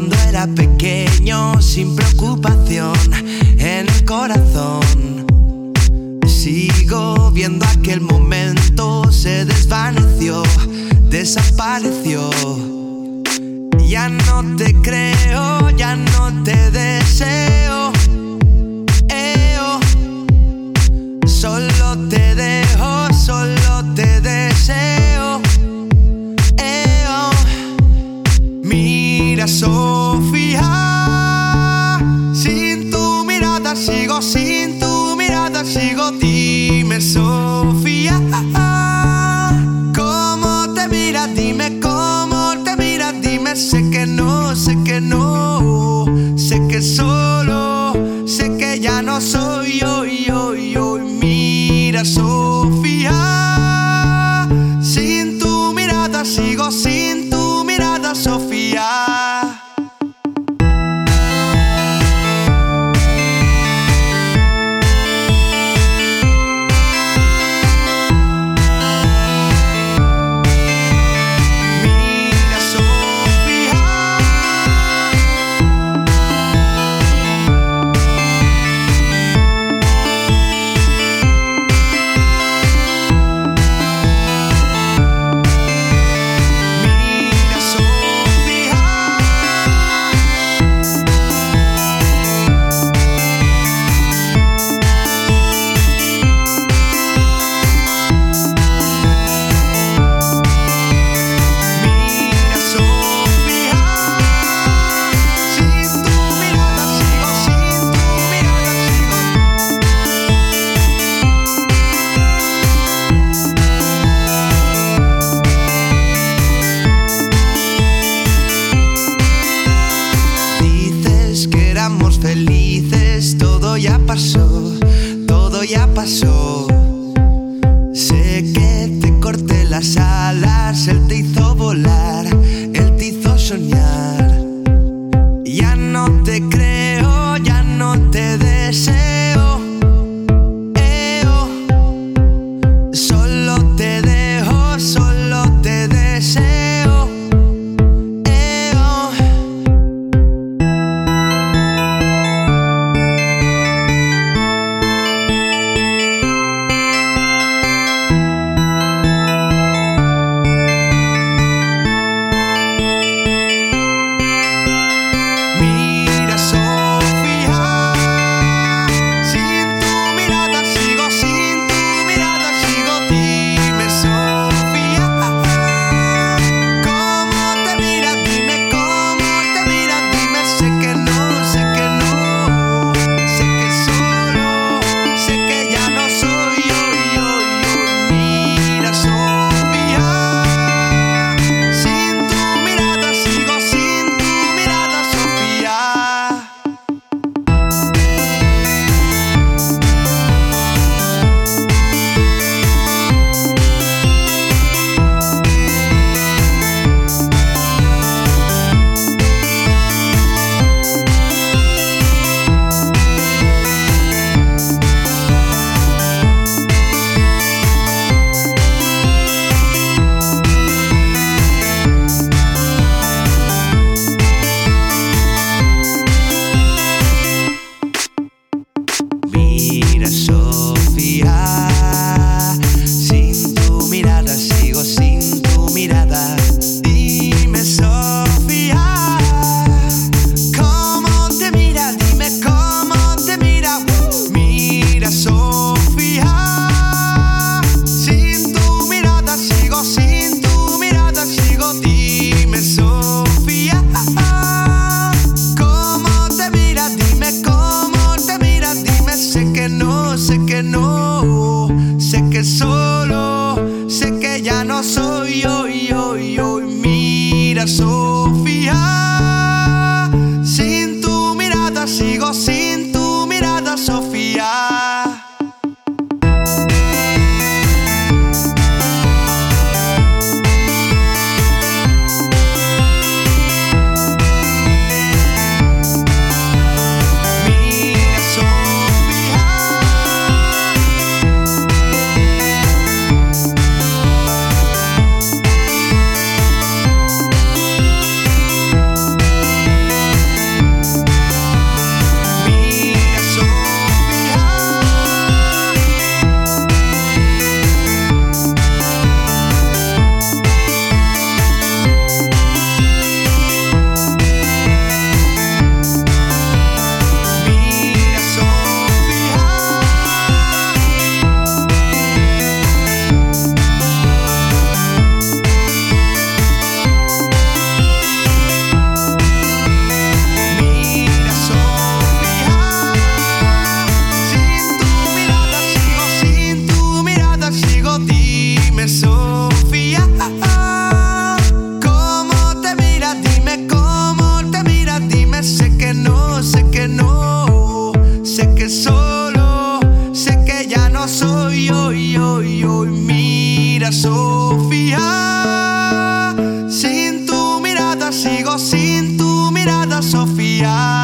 cuando era pequeño, sin preocupación en el corazón. Sigo viendo aquel momento, se desvaneció, desapareció. Ya no te creo, ya no te deseo Sé que no, sé que no. Sofía, sin tu mirada sigo, sin tu mirada, Sofía.